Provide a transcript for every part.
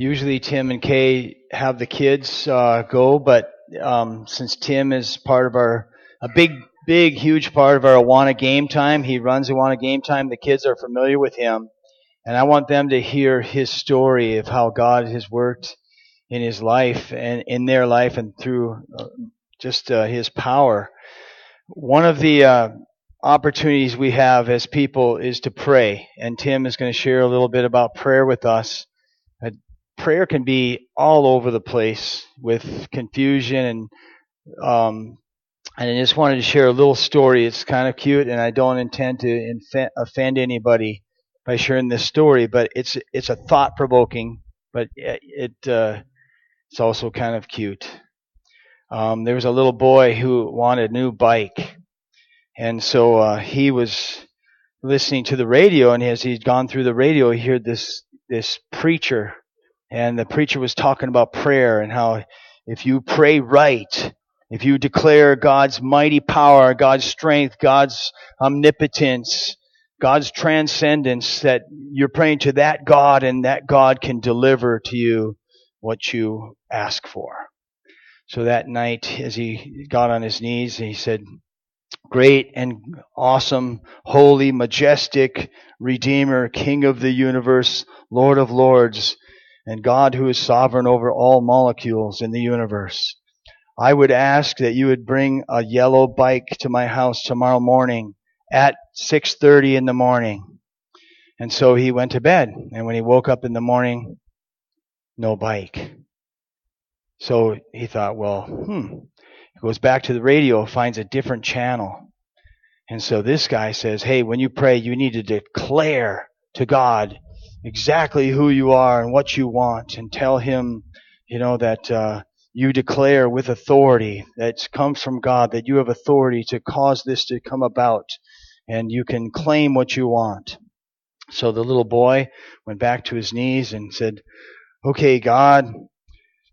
usually Tim and Kay have the kids uh, go, but um, since Tim is part of our a big, big, huge part of our Awana game time, he runs Awana game time. The kids are familiar with him, and I want them to hear his story of how God has worked in his life and in their life and through uh, just uh, his power. One of the uh, opportunities we have as people is to pray, and Tim is going to share a little bit about prayer with us. Prayer can be all over the place with confusion and um, and I just wanted to share a little story. It's kind of cute, and I don't intend to offend anybody by sharing this story, but it's it's a thought provoking, but it uh, it's also kind of cute. Um, there was a little boy who wanted a new bike, and so uh, he was listening to the radio, and as he'd gone through the radio, he heard this this preacher, and the preacher was talking about prayer and how if you pray right, if you declare God's mighty power, God's strength, God's omnipotence, God's transcendence, that you're praying to that God and that God can deliver to you what you ask for. So that night, as he got on his knees, he said, Great and awesome, holy, majestic Redeemer, King of the universe, Lord of lords, and God who is sovereign over all molecules in the universe. I would ask that you would bring a yellow bike to my house tomorrow morning at 6:30 in the morning. And so he went to bed, and when he woke up in the morning, no bike. So he thought, well, hmm. He goes back to the radio, finds a different channel. And so this guy says, hey, when you pray, you need to declare to God exactly who you are and what you want and tell him, you know, that, uh, you declare with authority that comes from God that you have authority to cause this to come about and you can claim what you want. So the little boy went back to his knees and said, okay, God,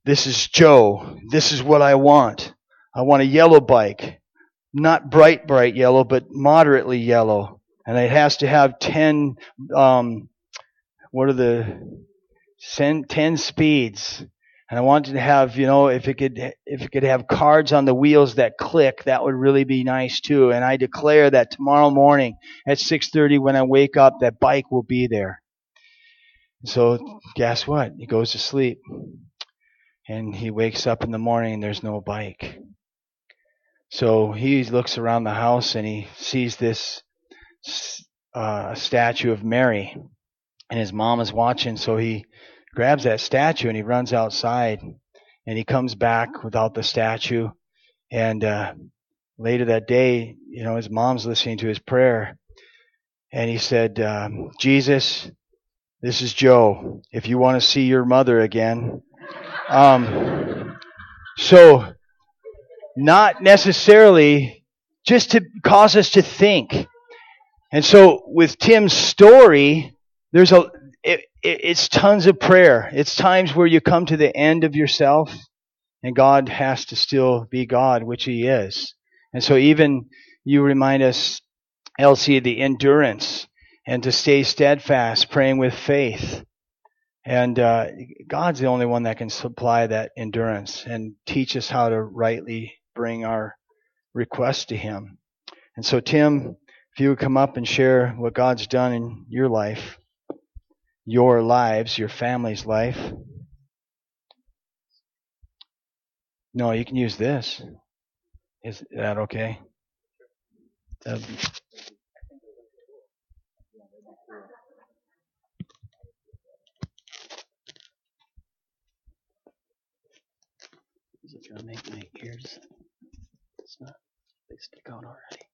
this is Joe. This is what I want. I want a yellow bike. Not bright, bright yellow, but moderately yellow. And it has to have 10, um, what are the, 10 speeds. And I wanted to have, you know, if it could, if it could have cards on the wheels that click, that would really be nice too. And I declare that tomorrow morning at 6:30 when I wake up, that bike will be there. So guess what? He goes to sleep. And he wakes up in the morning and there's no bike. So he looks around the house and he sees this uh, statue of Mary. And his mom is watching, so he grabs that statue and he runs outside and he comes back without the statue. And uh, later that day, you know, his mom's listening to his prayer. And he said, um, Jesus, this is Joe. If you want to see your mother again. Um, so, not necessarily just to cause us to think. And so, with Tim's story, there's a, it, it, it's tons of prayer. It's times where you come to the end of yourself and God has to still be God, which He is. And so even you remind us, Elsie, the endurance and to stay steadfast, praying with faith. And uh, God's the only one that can supply that endurance and teach us how to rightly bring our requests to Him. And so, Tim, if you would come up and share what God's done in your life your lives, your family's life. No, you can use this. Is that okay? That'd be... Is it gonna make my ears? It's not. They stick out already.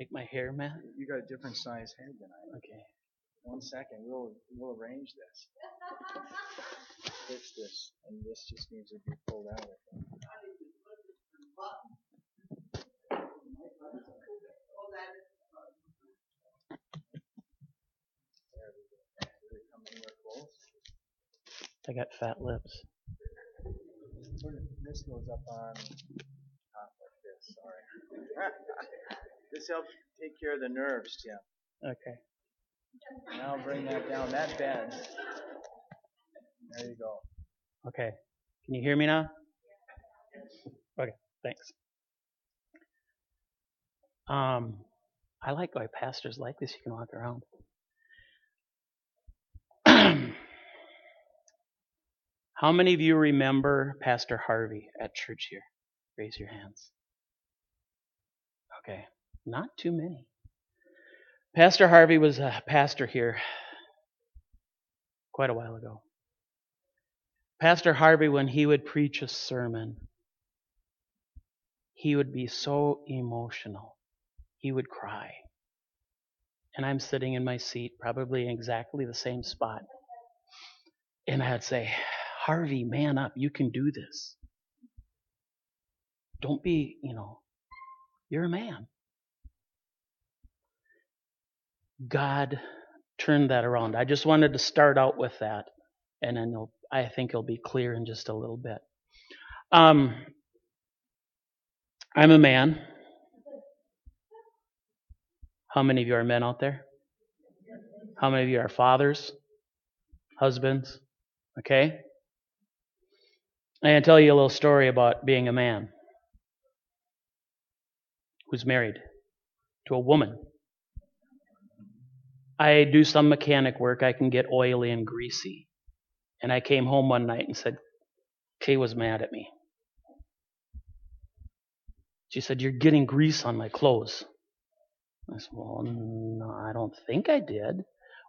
Make my hair, Matt? You got a different size head than I. Do. Okay. One second, we'll we'll arrange this. Fix this, and this just needs to be pulled out. I got fat lips. This goes up on top like this. Sorry. This helps take care of the nerves, Tim. Okay. Now bring that down. That bends. There you go. Okay. Can you hear me now? Okay, thanks. Um, I like why pastors like this. You can walk around. How many of you remember Pastor Harvey at church here? Raise your hands. Okay, not too many. Pastor Harvey was a pastor here quite a while ago. Pastor Harvey, when he would preach a sermon, he would be so emotional. He would cry. And I'm sitting in my seat, probably in exactly the same spot. And I'd say, Harvey, man up. You can do this. Don't be, you know, you're a man. God turned that around. I just wanted to start out with that, and then I think it'll be clear in just a little bit. Um, I'm a man. How many of you are men out there? How many of you are fathers, husbands? Okay? I'm going to tell you a little story about being a man who's married to a woman. I do some mechanic work. I can get oily and greasy. And I came home one night and said, Kay was mad at me. She said, You're getting grease on my clothes. I said, Well, no, I don't think I did.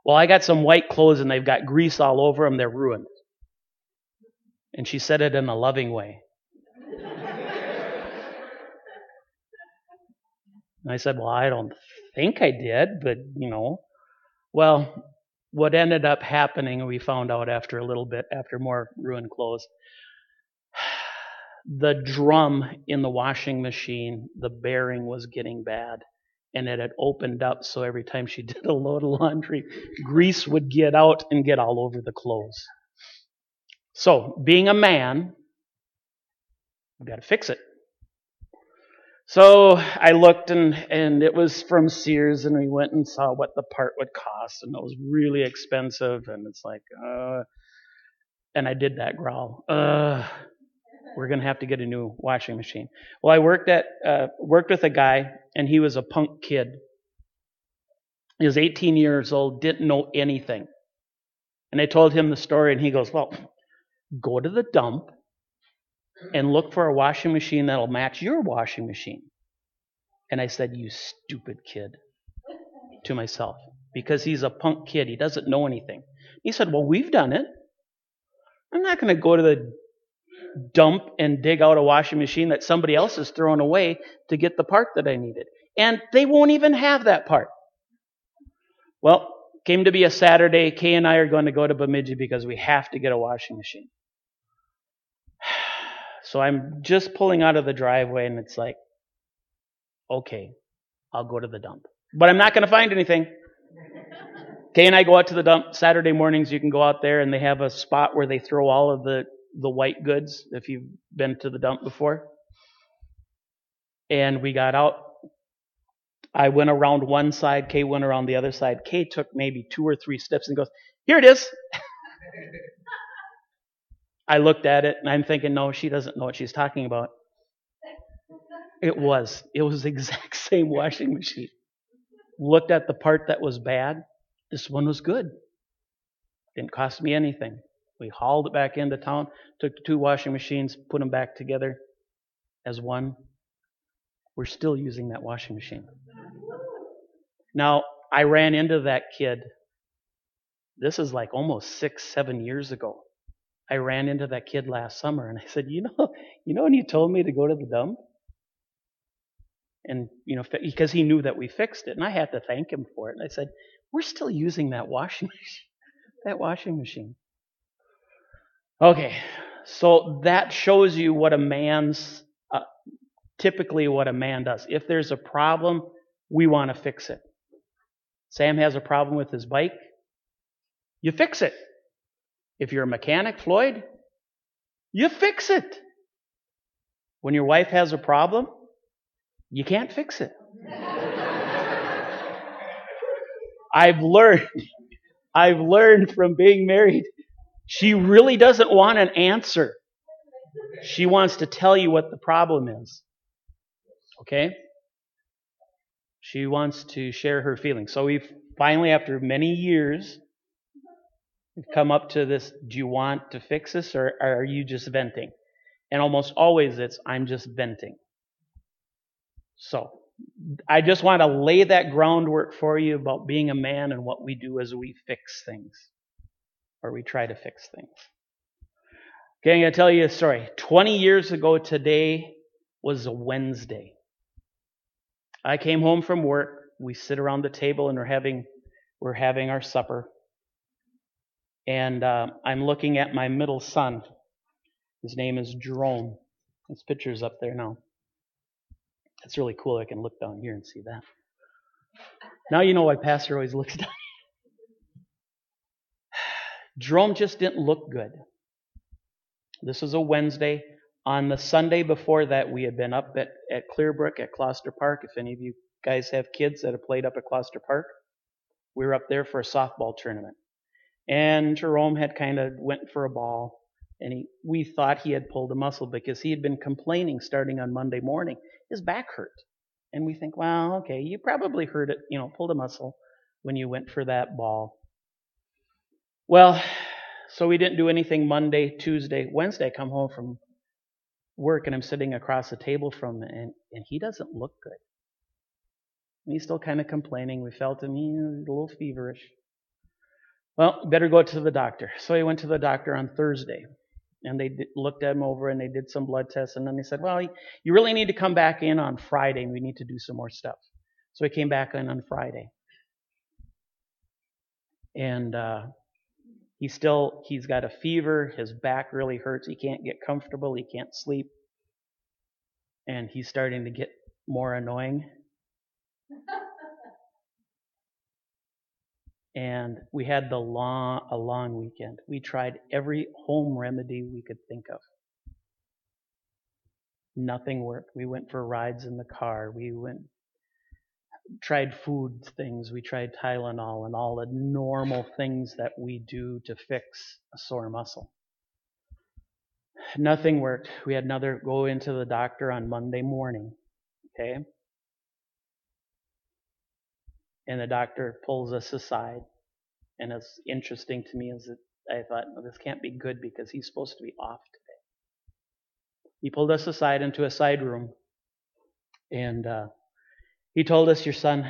Well, I got some white clothes and they've got grease all over them. They're ruined. And she said it in a loving way. And I said, Well, I don't think I did, but you know. Well, what ended up happening, we found out after a little bit, after more ruined clothes, the drum in the washing machine, the bearing was getting bad. And it had opened up, so every time she did a load of laundry, grease would get out and get all over the clothes. So, being a man, I've got to fix it. So I looked and, and it was from Sears and we went and saw what the part would cost and it was really expensive and it's like, uh, and I did that growl, uh, we're going to have to get a new washing machine. Well, I worked at, uh, worked with a guy and he was a punk kid. He was 18 years old, didn't know anything. And I told him the story and he goes, well, go to the dump and look for a washing machine that'll match your washing machine. And I said, You stupid kid, to myself, because he's a punk kid. He doesn't know anything. He said, Well, we've done it. I'm not going to go to the dump and dig out a washing machine that somebody else has thrown away to get the part that I needed. And they won't even have that part. Well, came to be a Saturday. Kay and I are going to go to Bemidji because we have to get a washing machine. So I'm just pulling out of the driveway and it's like, okay, I'll go to the dump. But I'm not going to find anything. Kay and I go out to the dump Saturday mornings. You can go out there and they have a spot where they throw all of the, the white goods if you've been to the dump before. And we got out. I went around one side. Kay went around the other side. Kay took maybe two or three steps and goes, here it is. I looked at it and I'm thinking, no, she doesn't know what she's talking about. It was. It was the exact same washing machine. Looked at the part that was bad. This one was good. Didn't cost me anything. We hauled it back into town, took the two washing machines, put them back together as one. We're still using that washing machine. Now, I ran into that kid. This is like almost six, seven years ago. I ran into that kid last summer and I said, you know, you know when you told me to go to the dump? And, you know, because he knew that we fixed it and I had to thank him for it. And I said, we're still using that washing machine, that washing machine. Okay. So that shows you what a man's, uh, typically what a man does. If there's a problem, we want to fix it. Sam has a problem with his bike. You fix it. If you're a mechanic, Floyd, you fix it. When your wife has a problem, You can't fix it. I've learned, I've learned from being married, she really doesn't want an answer. She wants to tell you what the problem is. Okay? She wants to share her feelings. So we've finally, after many years, come up to this do you want to fix this or are you just venting? And almost always it's I'm just venting. So I just want to lay that groundwork for you about being a man and what we do as we fix things or we try to fix things. Okay, I'm going to tell you a story. 20 years ago today was a Wednesday. I came home from work. We sit around the table and we're having we're having our supper. And uh, I'm looking at my middle son. His name is Jerome. His picture's up there now. It's really cool. I can look down here and see that. Now you know why Pastor always looks down. Jerome just didn't look good. This was a Wednesday. On the Sunday before that, we had been up at, at Clearbrook at Closter Park. If any of you guys have kids that have played up at Closter Park, we were up there for a softball tournament. And Jerome had kind of went for a ball, and he, we thought he had pulled a muscle because he had been complaining starting on Monday morning. His back hurt. And we think, well, okay, you probably hurt it, you know, pulled a muscle when you went for that ball. Well, so we didn't do anything Monday, Tuesday, Wednesday. I come home from work and I'm sitting across the table from him and, and he doesn't look good. And he's still kind of complaining. We felt him, he's a little feverish. Well, better go to the doctor. So he went to the doctor on Thursday and they looked at him over and they did some blood tests and then they said, well, you really need to come back in on Friday and we need to do some more stuff. So he came back in on Friday. And uh, He's still, he's got a fever. His back really hurts. He can't get comfortable. He can't sleep. And he's starting to get more annoying. and we had the long, a long weekend. We tried every home remedy we could think of. Nothing worked. We went for rides in the car. We went tried food things. We tried Tylenol and all the normal things that we do to fix a sore muscle. Nothing worked. We had another go into the doctor on Monday morning. Okay? And the doctor pulls us aside. And it's interesting to me is that I thought, this can't be good because he's supposed to be off today. He pulled us aside into a side room. And uh, he told us your son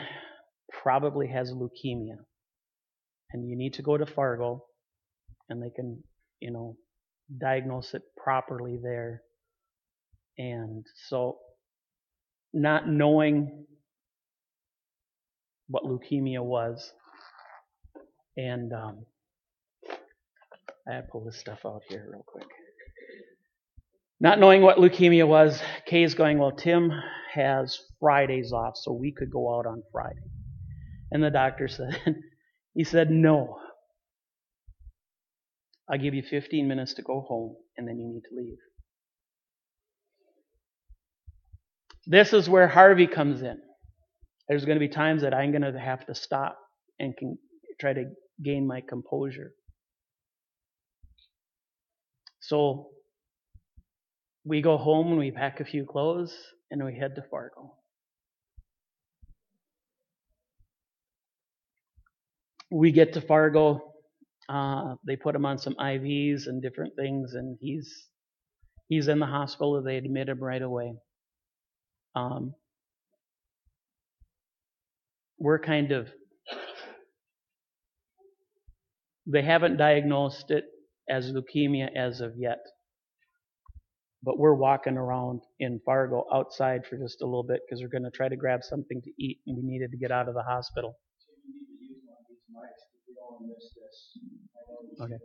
probably has leukemia. And you need to go to Fargo and they can, you know, diagnose it properly there. And so, not knowing what leukemia was, and um, I pull this stuff out here real quick. Not knowing what leukemia was, Kay is going, Well, Tim has Fridays off, so we could go out on Friday. And the doctor said, He said, No. I'll give you 15 minutes to go home, and then you need to leave. This is where Harvey comes in. There's going to be times that I'm going to have to stop and can try to gain my composure. So we go home and we pack a few clothes and we head to Fargo. We get to Fargo. Uh, they put him on some IVs and different things, and he's he's in the hospital. They admit him right away. Um, we're kind of they haven't diagnosed it as leukemia as of yet but we're walking around in Fargo outside for just a little bit because we're going to try to grab something to eat and we needed to get out of the hospital. Okay.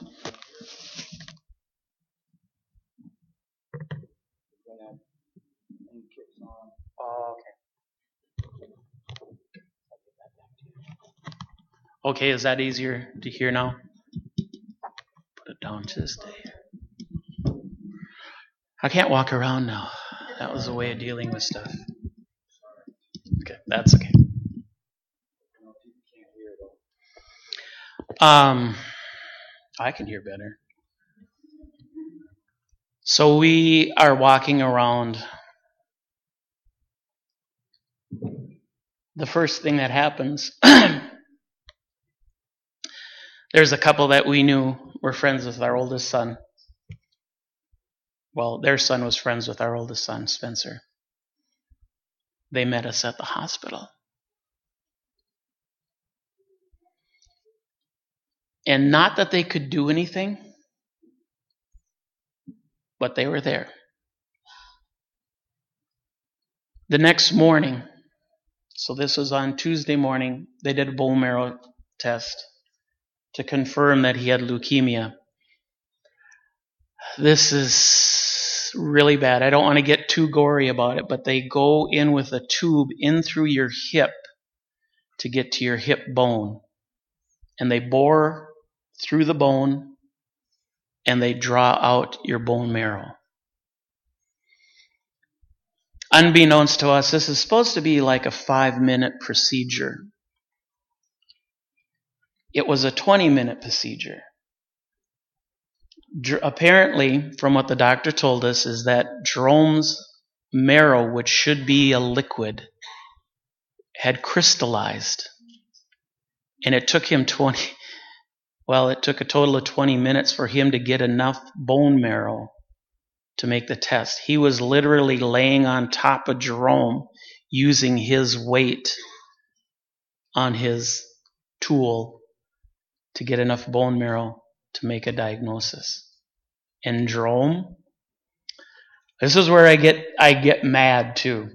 Oh, okay. Okay, is that easier to hear now? around to this day. I can't walk around now. That was a way of dealing with stuff. Okay, that's okay. Um, I can hear better. So we are walking around. The first thing that happens, there's a couple that we knew were friends with our oldest son. Well, their son was friends with our oldest son, Spencer. They met us at the hospital. And not that they could do anything, but they were there. The next morning, so this was on Tuesday morning, they did a bone marrow test to confirm that he had leukemia. This is really bad. I don't want to get too gory about it, but they go in with a tube in through your hip to get to your hip bone. And they bore through the bone and they draw out your bone marrow. Unbeknownst to us, this is supposed to be like a five minute procedure. It was a 20 minute procedure. Apparently, from what the doctor told us, is that Jerome's marrow, which should be a liquid, had crystallized. And it took him 20, well, it took a total of 20 minutes for him to get enough bone marrow to make the test. He was literally laying on top of Jerome using his weight on his tool to get enough bone marrow to make a diagnosis. And Jerome, this is where I get I get mad too.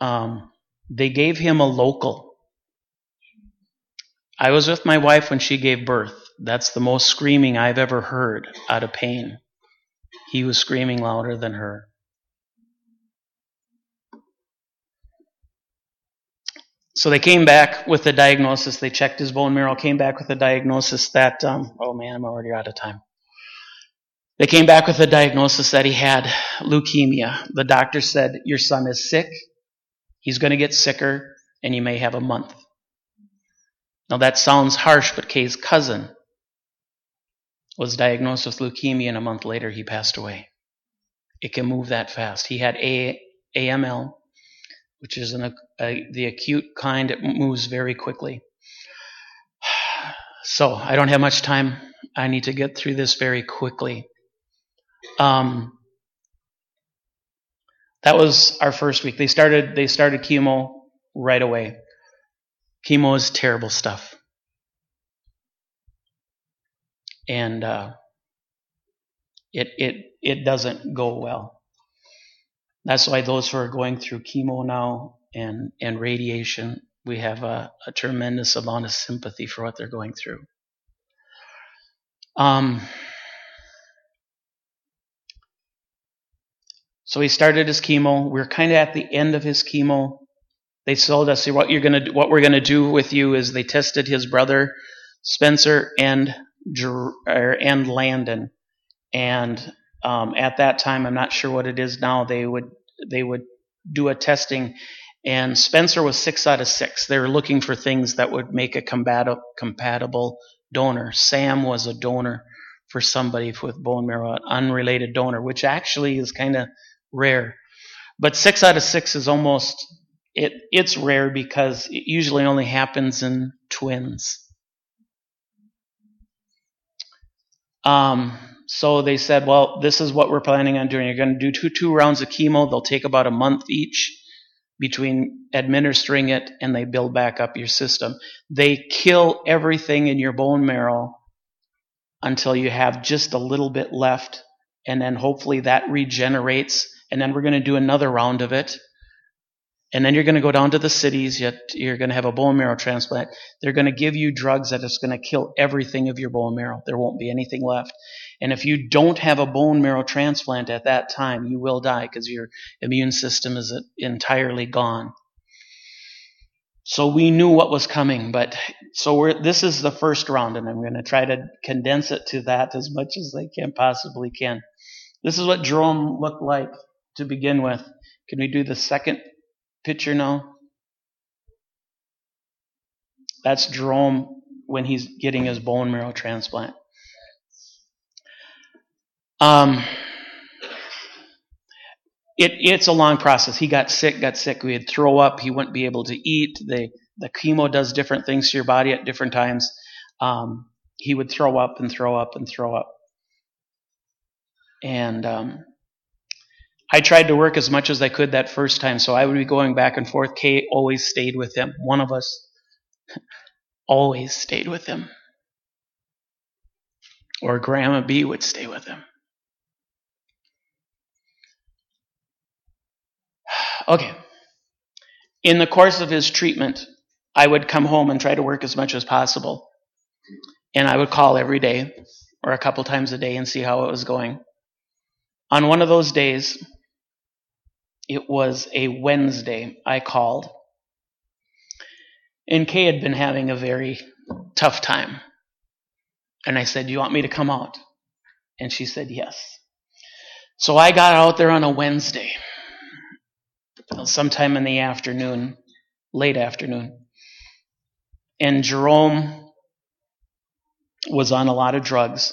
Um, they gave him a local I was with my wife when she gave birth. That's the most screaming I've ever heard out of pain. He was screaming louder than her. So they came back with the diagnosis. They checked his bone marrow, came back with a diagnosis that, um, oh man, I'm already out of time. They came back with a diagnosis that he had leukemia. The doctor said, Your son is sick. He's going to get sicker, and you may have a month. Now that sounds harsh, but Kay's cousin was diagnosed with leukemia and a month later he passed away. It can move that fast. He had a- AML, which is an, a, the acute kind. It moves very quickly. So I don't have much time. I need to get through this very quickly. Um, that was our first week. They started they started chemo right away. Chemo is terrible stuff. And uh, it, it, it doesn't go well. That's why those who are going through chemo now and, and radiation, we have a, a tremendous amount of sympathy for what they're going through. Um, so he started his chemo. We're kind of at the end of his chemo. They told us what you're gonna what we're gonna do with you is they tested his brother Spencer and and Landon, and um, at that time I'm not sure what it is now. They would they would do a testing, and Spencer was six out of six. They were looking for things that would make a compatible compatible donor. Sam was a donor for somebody with bone marrow, an unrelated donor, which actually is kind of rare. But six out of six is almost it, it's rare because it usually only happens in twins. Um, so they said, well, this is what we're planning on doing. You're going to do two, two rounds of chemo. They'll take about a month each between administering it and they build back up your system. They kill everything in your bone marrow until you have just a little bit left. And then hopefully that regenerates. And then we're going to do another round of it. And then you're going to go down to the cities, yet you're going to have a bone marrow transplant. They're going to give you drugs that is going to kill everything of your bone marrow. There won't be anything left. And if you don't have a bone marrow transplant at that time, you will die because your immune system is entirely gone. So we knew what was coming, but so this is the first round, and I'm going to try to condense it to that as much as I can possibly can. This is what Jerome looked like to begin with. Can we do the second picture now? That's Jerome when he's getting his bone marrow transplant. Um, it, it's a long process. He got sick, got sick. We had throw up. He wouldn't be able to eat. The, the chemo does different things to your body at different times. Um, he would throw up and throw up and throw up. And um, I tried to work as much as I could that first time, so I would be going back and forth. Kay always stayed with him. One of us always stayed with him. Or Grandma B would stay with him. Okay. In the course of his treatment, I would come home and try to work as much as possible. And I would call every day or a couple times a day and see how it was going. On one of those days, it was a Wednesday, I called. And Kay had been having a very tough time. And I said, Do you want me to come out? And she said, Yes. So I got out there on a Wednesday, sometime in the afternoon, late afternoon. And Jerome was on a lot of drugs,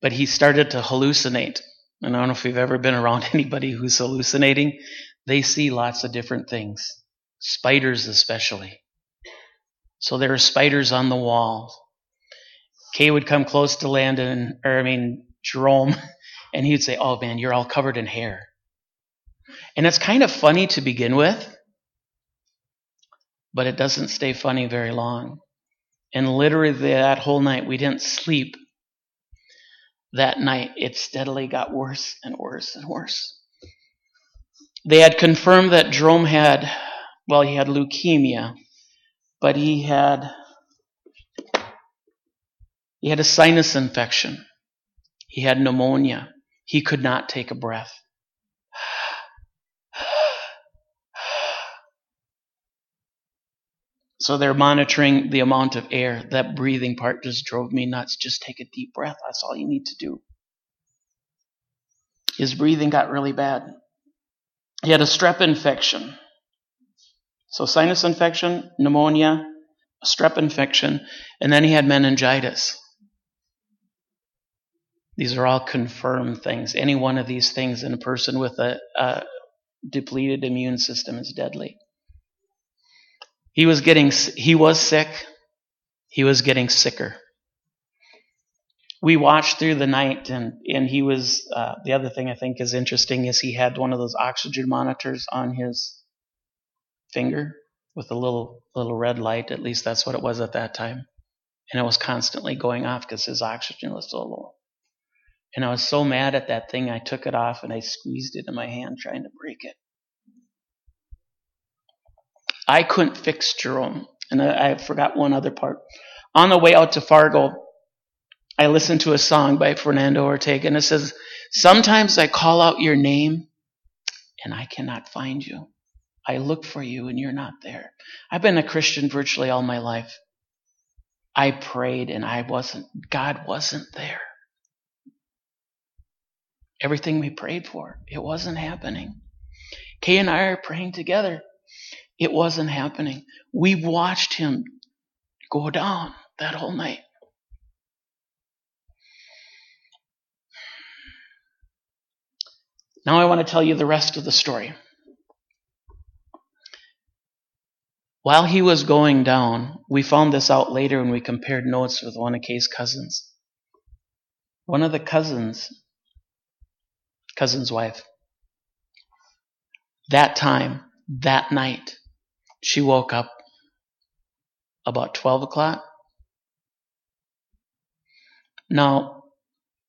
but he started to hallucinate. And I don't know if you've ever been around anybody who's hallucinating. They see lots of different things, spiders especially. So there are spiders on the wall. Kay would come close to Landon, or I mean Jerome, and he'd say, "Oh man, you're all covered in hair." And it's kind of funny to begin with, but it doesn't stay funny very long. And literally that whole night, we didn't sleep that night, it steadily got worse and worse and worse. They had confirmed that Jerome had, well, he had leukemia, but he had he had a sinus infection. He had pneumonia. He could not take a breath. So they're monitoring the amount of air. That breathing part just drove me nuts. Just take a deep breath. That's all you need to do. His breathing got really bad. He had a strep infection. So sinus infection, pneumonia, strep infection, and then he had meningitis. These are all confirmed things. Any one of these things in a person with a, a depleted immune system is deadly. He was getting, he was sick. He was getting sicker. We watched through the night, and and he was. Uh, the other thing I think is interesting is he had one of those oxygen monitors on his finger with a little little red light. At least that's what it was at that time, and it was constantly going off because his oxygen was so low. And I was so mad at that thing, I took it off and I squeezed it in my hand, trying to break it. I couldn't fix Jerome. And I, I forgot one other part. On the way out to Fargo, I listened to a song by Fernando Ortega, and it says, Sometimes I call out your name and I cannot find you. I look for you and you're not there. I've been a Christian virtually all my life. I prayed and I wasn't, God wasn't there. Everything we prayed for, it wasn't happening. Kay and I are praying together. It wasn't happening. We watched him go down that whole night. Now I want to tell you the rest of the story. While he was going down, we found this out later when we compared notes with one of Kay's cousins. One of the cousins, cousin's wife, that time, that night, she woke up about 12 o'clock. Now,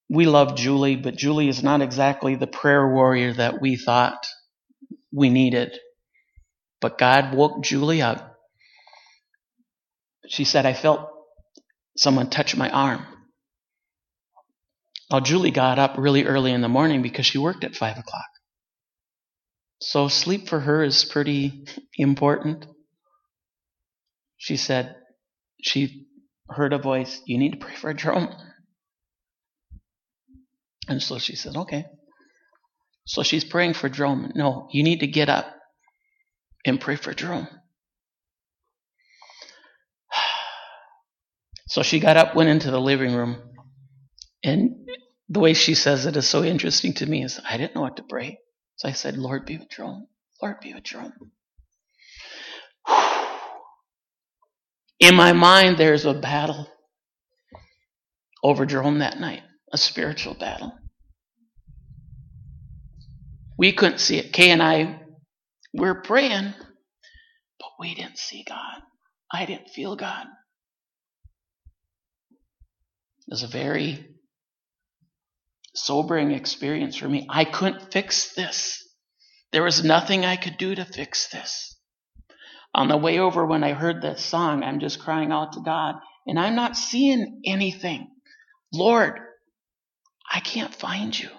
we love Julie, but Julie is not exactly the prayer warrior that we thought we needed. But God woke Julie up. She said, I felt someone touch my arm. Now, Julie got up really early in the morning because she worked at 5 o'clock. So sleep for her is pretty important. she said she heard a voice, You need to pray for Jerome. And so she said, Okay. So she's praying for Jerome. No, you need to get up and pray for Jerome. So she got up, went into the living room, and the way she says it is so interesting to me is I didn't know what to pray. So I said, Lord be with Jerome. Lord be with Jerome. In my mind, there's a battle over Jerome that night, a spiritual battle. We couldn't see it. Kay and I were praying, but we didn't see God. I didn't feel God. It was a very sobering experience for me. I couldn't fix this. There was nothing I could do to fix this. On the way over, when I heard that song, I'm just crying out to God, and I'm not seeing anything. Lord, I can't find you.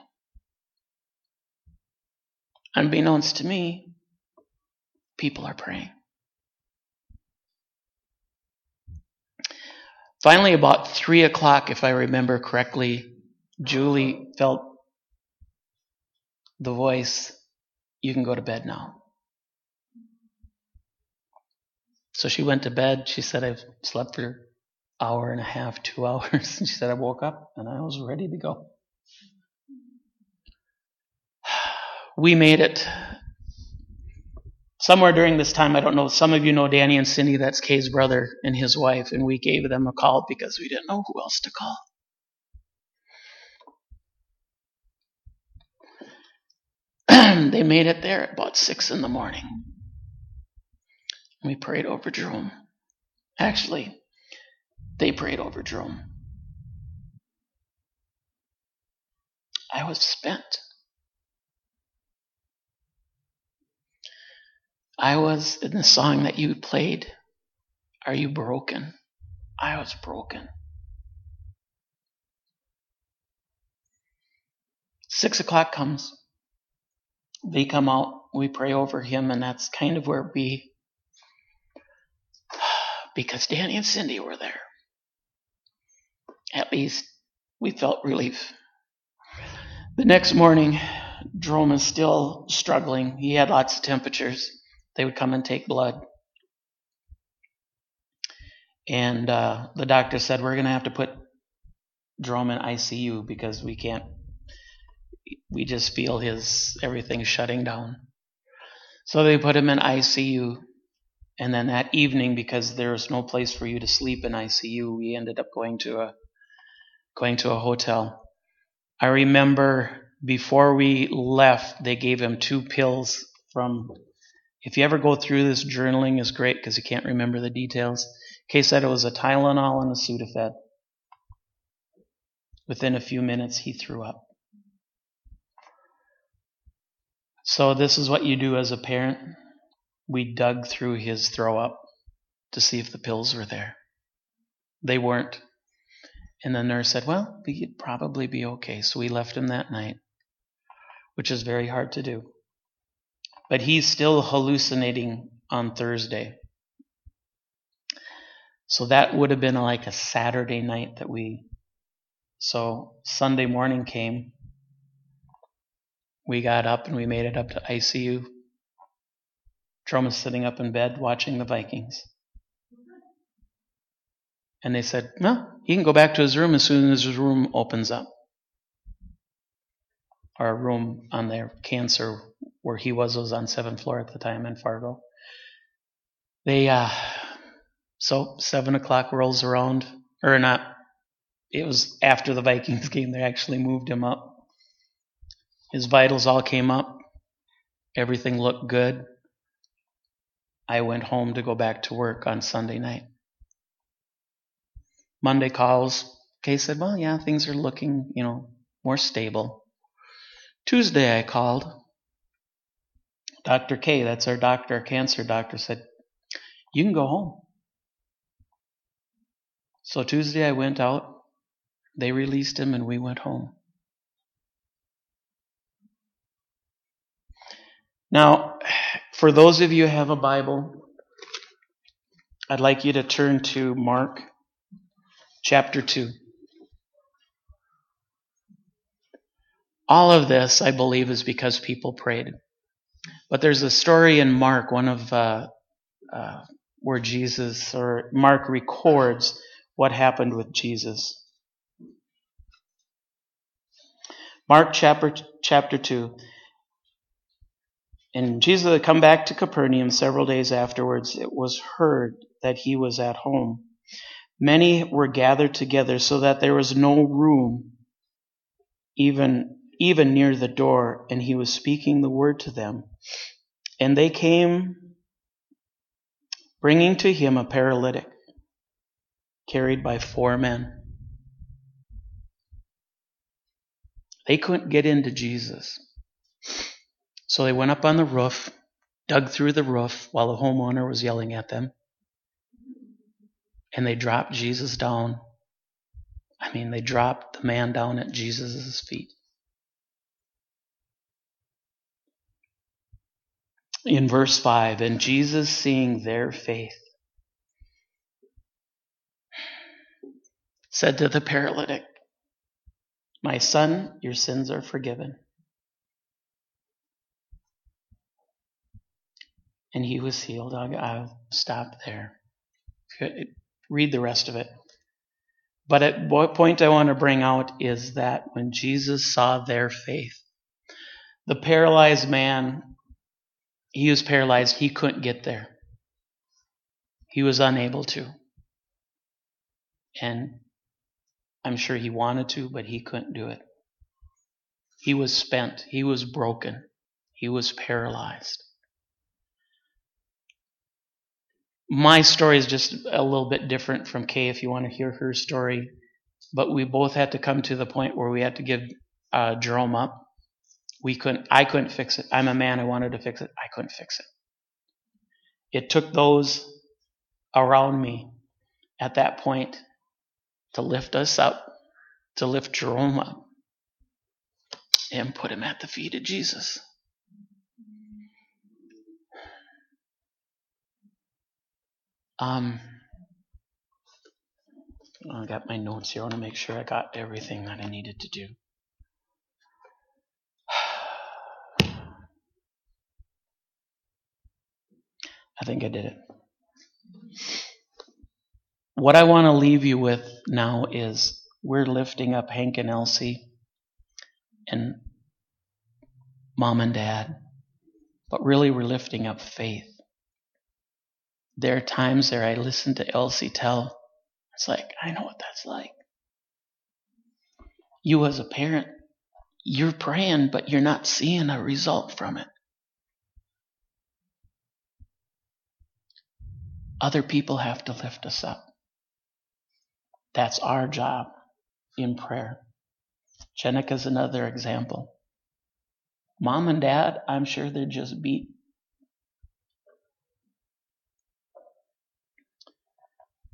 Unbeknownst to me, people are praying. Finally, about three o'clock, if I remember correctly, Julie felt the voice, You can go to bed now. So she went to bed. She said, I've slept for an hour and a half, two hours. And she said, I woke up and I was ready to go. We made it. Somewhere during this time, I don't know, some of you know Danny and Cindy, that's Kay's brother and his wife, and we gave them a call because we didn't know who else to call. they made it there at about six in the morning. We prayed over Jerome. Actually, they prayed over Jerome. I was spent. I was in the song that you played. Are you broken? I was broken. Six o'clock comes. They come out. We pray over him, and that's kind of where we because Danny and Cindy were there. At least we felt relief. The next morning, Jerome is still struggling. He had lots of temperatures. They would come and take blood. And uh, the doctor said, We're going to have to put Jerome in ICU because we can't, we just feel his everything shutting down. So they put him in ICU. And then that evening, because there was no place for you to sleep in ICU, we ended up going to a going to a hotel. I remember before we left, they gave him two pills from. If you ever go through this, journaling is great because you can't remember the details. Kay said it was a Tylenol and a Sudafed. Within a few minutes, he threw up. So this is what you do as a parent we dug through his throw up to see if the pills were there. They weren't. And the nurse said, Well, he'd probably be okay. So we left him that night, which is very hard to do. But he's still hallucinating on Thursday. So that would have been like a Saturday night that we. So Sunday morning came. We got up and we made it up to ICU. Jerome is sitting up in bed watching the Vikings. And they said, well, he can go back to his room as soon as his room opens up. Our room on their cancer, where he was, was on seventh floor at the time in Fargo. They, uh, so seven o'clock rolls around, or not, it was after the Vikings game, they actually moved him up. His vitals all came up. Everything looked good. I went home to go back to work on Sunday night. Monday calls. Kay said, Well, yeah, things are looking, you know, more stable. Tuesday I called. Dr. K, that's our doctor, our cancer doctor, said, You can go home. So Tuesday I went out. They released him and we went home. Now, for those of you who have a Bible, I'd like you to turn to Mark chapter 2. All of this, I believe, is because people prayed. But there's a story in Mark, one of uh, uh, where Jesus or Mark records what happened with Jesus. Mark chapter chapter two. And Jesus had come back to Capernaum several days afterwards. It was heard that he was at home. Many were gathered together so that there was no room even even near the door, and he was speaking the word to them. And they came bringing to him a paralytic carried by four men. They couldn't get into Jesus. So they went up on the roof, dug through the roof while the homeowner was yelling at them, and they dropped Jesus down. I mean, they dropped the man down at Jesus' feet. In verse 5, and Jesus, seeing their faith, said to the paralytic, My son, your sins are forgiven. And he was healed. I'll, I'll stop there. Read the rest of it. But at what point I want to bring out is that when Jesus saw their faith, the paralyzed man, he was paralyzed, he couldn't get there. He was unable to. And I'm sure he wanted to, but he couldn't do it. He was spent. He was broken. He was paralyzed. My story is just a little bit different from Kay if you want to hear her story. But we both had to come to the point where we had to give uh, Jerome up. We couldn't. I couldn't fix it. I'm a man. I wanted to fix it. I couldn't fix it. It took those around me at that point to lift us up, to lift Jerome up, and put him at the feet of Jesus. Um, I got my notes here. I want to make sure I got everything that I needed to do. I think I did it. What I want to leave you with now is we're lifting up Hank and Elsie and mom and dad, but really we're lifting up faith there are times there I listen to Elsie tell. It's like, I know what that's like. You as a parent, you're praying, but you're not seeing a result from it. Other people have to lift us up. That's our job in prayer. Jenica's another example. Mom and dad, I'm sure they're just beat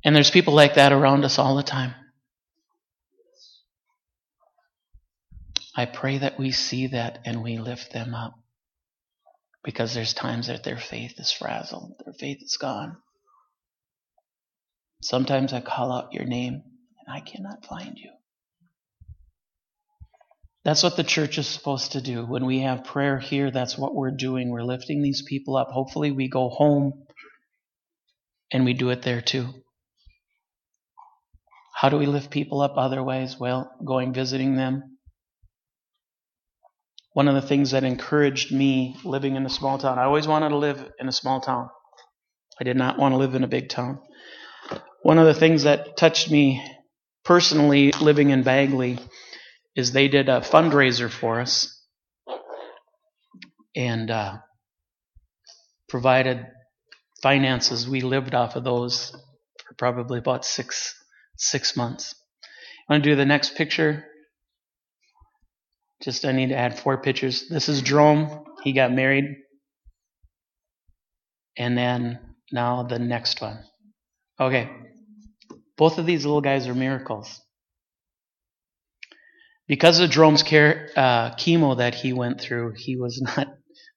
And there's people like that around us all the time. I pray that we see that and we lift them up. Because there's times that their faith is frazzled, their faith is gone. Sometimes I call out your name and I cannot find you. That's what the church is supposed to do. When we have prayer here, that's what we're doing. We're lifting these people up. Hopefully, we go home and we do it there too. How do we lift people up other ways? Well, going visiting them. One of the things that encouraged me living in a small town, I always wanted to live in a small town. I did not want to live in a big town. One of the things that touched me personally living in Bagley is they did a fundraiser for us and uh, provided finances. We lived off of those for probably about six six months. I want to do the next picture. Just I need to add four pictures. This is Jerome. He got married. And then now the next one. Okay. Both of these little guys are miracles. Because of Jerome's care, uh, chemo that he went through, he was not,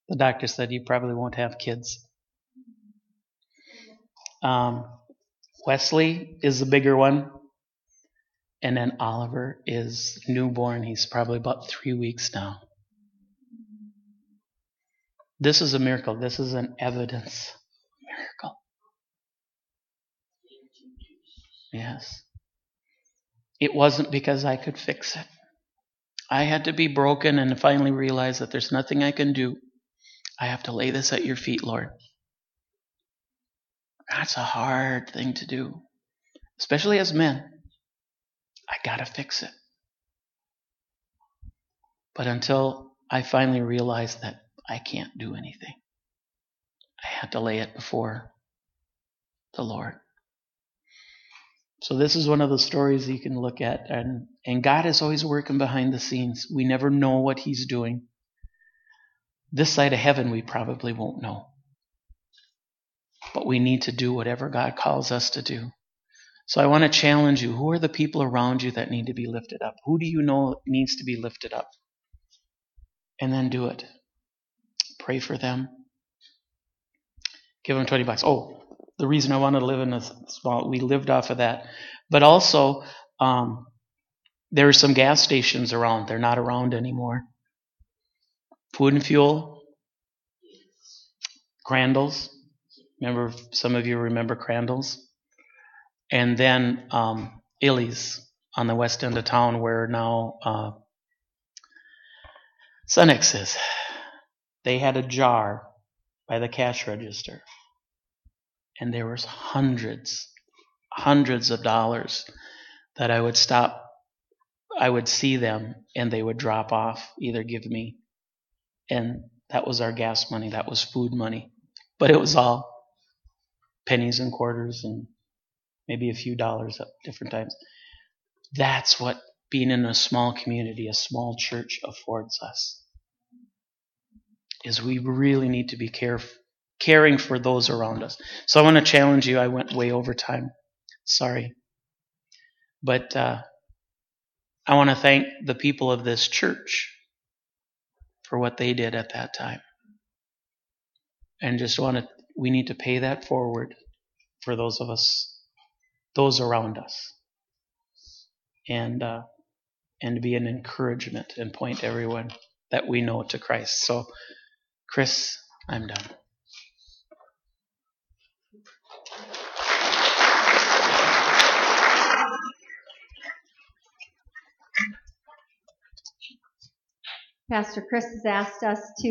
the doctor said he probably won't have kids. Um, Wesley is the bigger one. And then Oliver is newborn. He's probably about three weeks now. This is a miracle. This is an evidence miracle. Yes. It wasn't because I could fix it. I had to be broken and finally realize that there's nothing I can do. I have to lay this at your feet, Lord. That's a hard thing to do, especially as men. I got to fix it. But until I finally realized that I can't do anything, I had to lay it before the Lord. So this is one of the stories you can look at and and God is always working behind the scenes. We never know what he's doing. This side of heaven we probably won't know. But we need to do whatever God calls us to do. So I want to challenge you. Who are the people around you that need to be lifted up? Who do you know needs to be lifted up? And then do it. Pray for them. Give them 20 bucks. Oh, the reason I wanted to live in a small, we lived off of that. But also, um, there are some gas stations around. They're not around anymore. Food and fuel, Crandall's. Remember, some of you remember Crandall's. And then um, Illy's on the west end of town, where now uh, Cenex is. They had a jar by the cash register and there was hundreds, hundreds of dollars that I would stop. I would see them and they would drop off, either give me, and that was our gas money, that was food money. But it was all pennies and quarters and maybe a few dollars at different times. That's what being in a small community, a small church affords us. Is we really need to be careful caring for those around us. So I want to challenge you. I went way over time. Sorry. But uh, I want to thank the people of this church for what they did at that time. And just want to, we need to pay that forward for those of us, those around us. And, uh, and be an encouragement and point everyone that we know to Christ. So, Chris, I'm done. Pastor Chris has asked us to